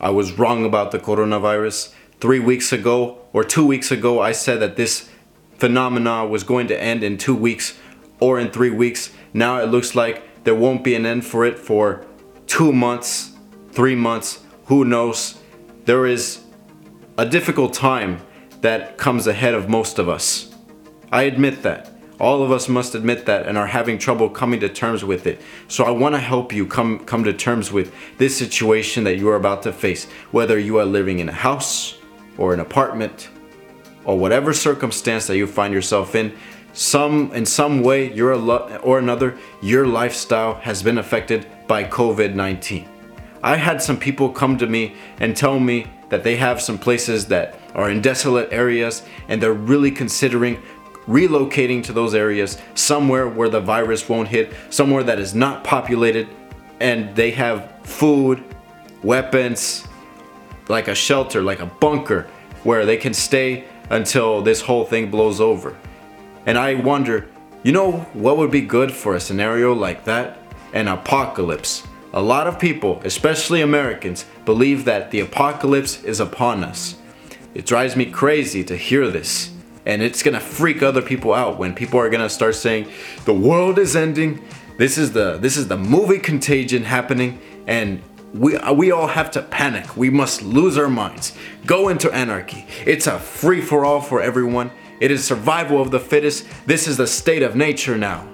I was wrong about the coronavirus. Three weeks ago or two weeks ago, I said that this phenomena was going to end in two weeks or in three weeks. Now it looks like there won't be an end for it for two months, three months, who knows. There is a difficult time that comes ahead of most of us. I admit that. All of us must admit that and are having trouble coming to terms with it. So I want to help you come come to terms with this situation that you are about to face, whether you are living in a house or an apartment or whatever circumstance that you find yourself in. Some in some way you're lo- or another your lifestyle has been affected by COVID-19. I had some people come to me and tell me that they have some places that are in desolate areas and they're really considering relocating to those areas somewhere where the virus won't hit, somewhere that is not populated, and they have food, weapons, like a shelter, like a bunker, where they can stay until this whole thing blows over. And I wonder, you know what would be good for a scenario like that? An apocalypse. A lot of people, especially Americans, believe that the apocalypse is upon us. It drives me crazy to hear this and it's gonna freak other people out when people are gonna start saying the world is ending. This is the this is the movie contagion happening. And we uh, we all have to panic. We must lose our minds. Go into anarchy. It's a free for all for everyone. It is survival of the fittest. This is the state of nature now.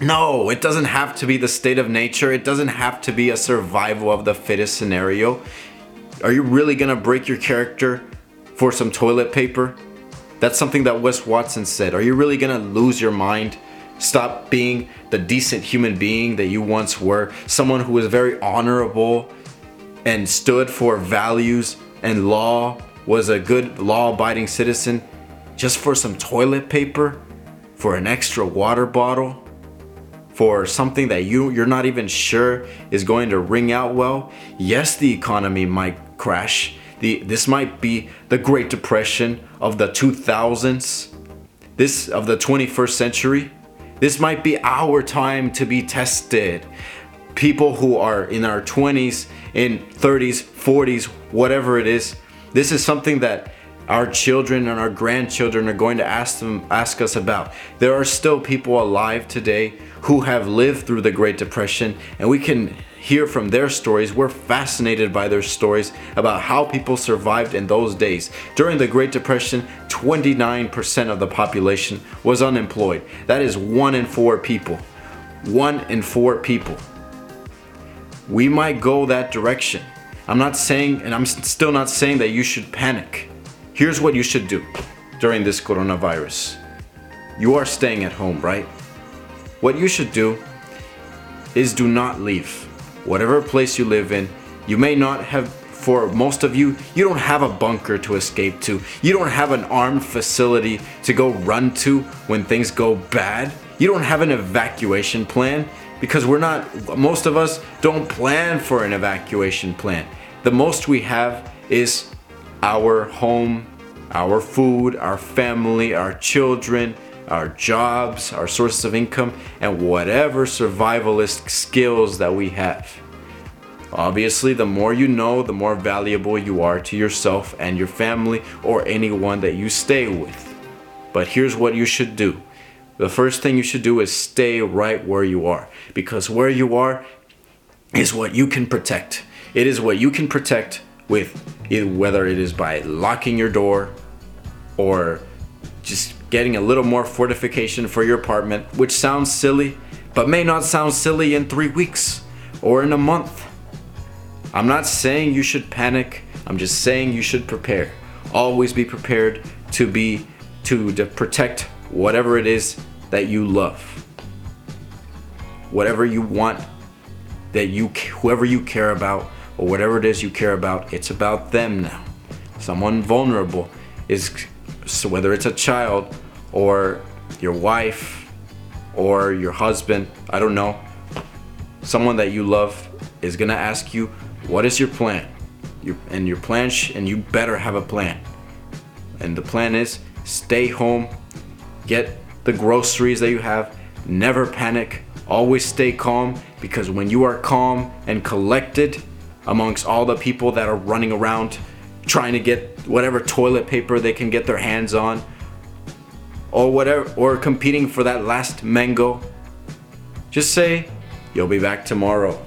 No, it doesn't have to be the state of nature. It doesn't have to be a survival of the fittest scenario. Are you really gonna break your character for some toilet paper? That's something that Wes Watson said. Are you really gonna lose your mind? Stop being the decent human being that you once were, someone who was very honorable and stood for values and law, was a good law abiding citizen, just for some toilet paper, for an extra water bottle, for something that you, you're not even sure is going to ring out well? Yes, the economy might crash the this might be the Great Depression of the 2000s, this of the 21st century. This might be our time to be tested. People who are in our 20s, in 30s, 40s, whatever it is, this is something that our children and our grandchildren are going to ask them ask us about. There are still people alive today who have lived through the Great Depression and we can hear from their stories, we're fascinated by their stories about how people survived in those days. During the Great Depression, 29% of the population was unemployed. That is one in four people. One in four people. We might go that direction. I'm not saying, and I'm still not saying that you should panic. Here's what you should do during this coronavirus. You are staying at home, right? What you should do is do not leave whatever place you live in, you may not have for most of you, you don't have a bunker to escape to. You don't have an armed facility to go run to when things go bad. You don't have an evacuation plan because we're not, most of us don't plan for an evacuation plan. The most we have is our home, our food, our family, our children, our jobs, our sources of income, and whatever survivalist skills that we have. Obviously, the more you know, the more valuable you are to yourself and your family or anyone that you stay with. But here's what you should do. The first thing you should do is stay right where you are because where you are is what you can protect. It is what you can protect with whether it is by locking your door or just getting a little more fortification for your apartment, which sounds silly, but may not sound silly in three weeks or in a month. I'm not saying you should panic, I'm just saying you should prepare. Always be prepared to be to, to protect whatever it is that you love. Whatever you want that you whoever you care about or whatever it is you care about, it's about them now. Someone vulnerable is so whether it's a child or your wife or your husband, I don't know, someone that you love is gonna ask you, what is your plan? Your, and your plan, sh- and you better have a plan. And the plan is stay home, get the groceries that you have, never panic, always stay calm because when you are calm and collected, amongst all the people that are running around trying to get whatever toilet paper they can get their hands on or whatever or competing for that last mango just say you'll be back tomorrow.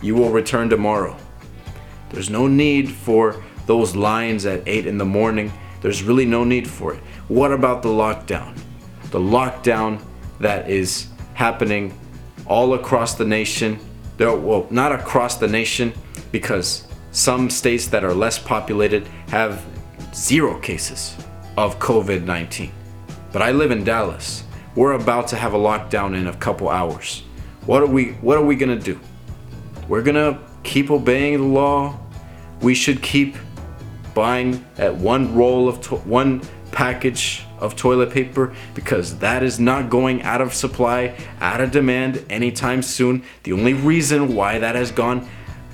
You will return tomorrow. There's no need for those lines at 8 in the morning. There's really no need for it. What about the lockdown? The lockdown that is happening all across the nation there well not across the nation because some states that are less populated have zero cases of COVID 19. But I live in Dallas. We're about to have a lockdown in a couple hours. What are we what are we going to do? We're going to keep obeying the law. We should keep buying at one roll of to- one package of toilet paper because that is not going out of supply, out of demand anytime soon. The only reason why that has gone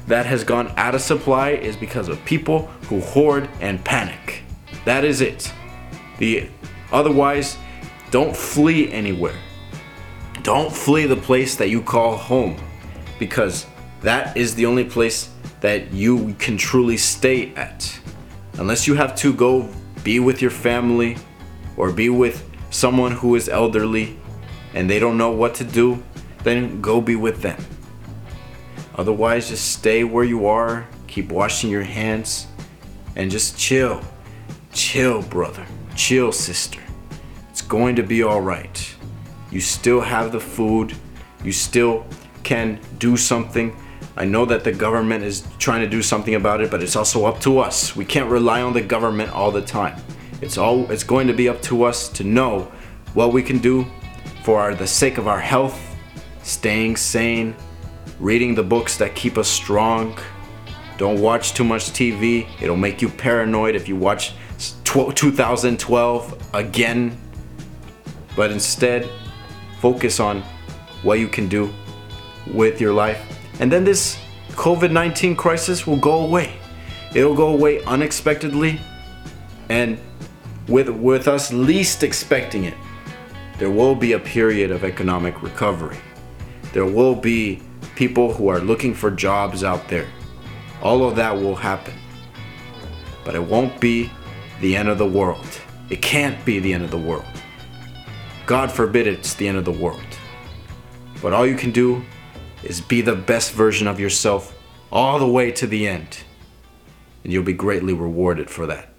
that has gone out of supply is because of people who hoard and panic. That is it. The otherwise, don't flee anywhere. Don't flee the place that you call home because that is the only place that you can truly stay at. Unless you have to go be with your family or be with someone who is elderly and they don't know what to do, then go be with them. Otherwise, just stay where you are, keep washing your hands, and just chill. Chill, brother. Chill, sister. It's going to be alright. You still have the food, you still can do something. I know that the government is trying to do something about it, but it's also up to us. We can't rely on the government all the time. It's all it's going to be up to us to know what we can do for our, the sake of our health, staying sane, reading the books that keep us strong. Don't watch too much TV. It'll make you paranoid if you watch 2012 again. But instead, focus on what you can do with your life. And then this COVID 19 crisis will go away. It'll go away unexpectedly and with, with us least expecting it. There will be a period of economic recovery. There will be people who are looking for jobs out there. All of that will happen. But it won't be the end of the world. It can't be the end of the world. God forbid it's the end of the world. But all you can do is be the best version of yourself all the way to the end. And you'll be greatly rewarded for that.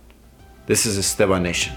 This is Esteban Nation.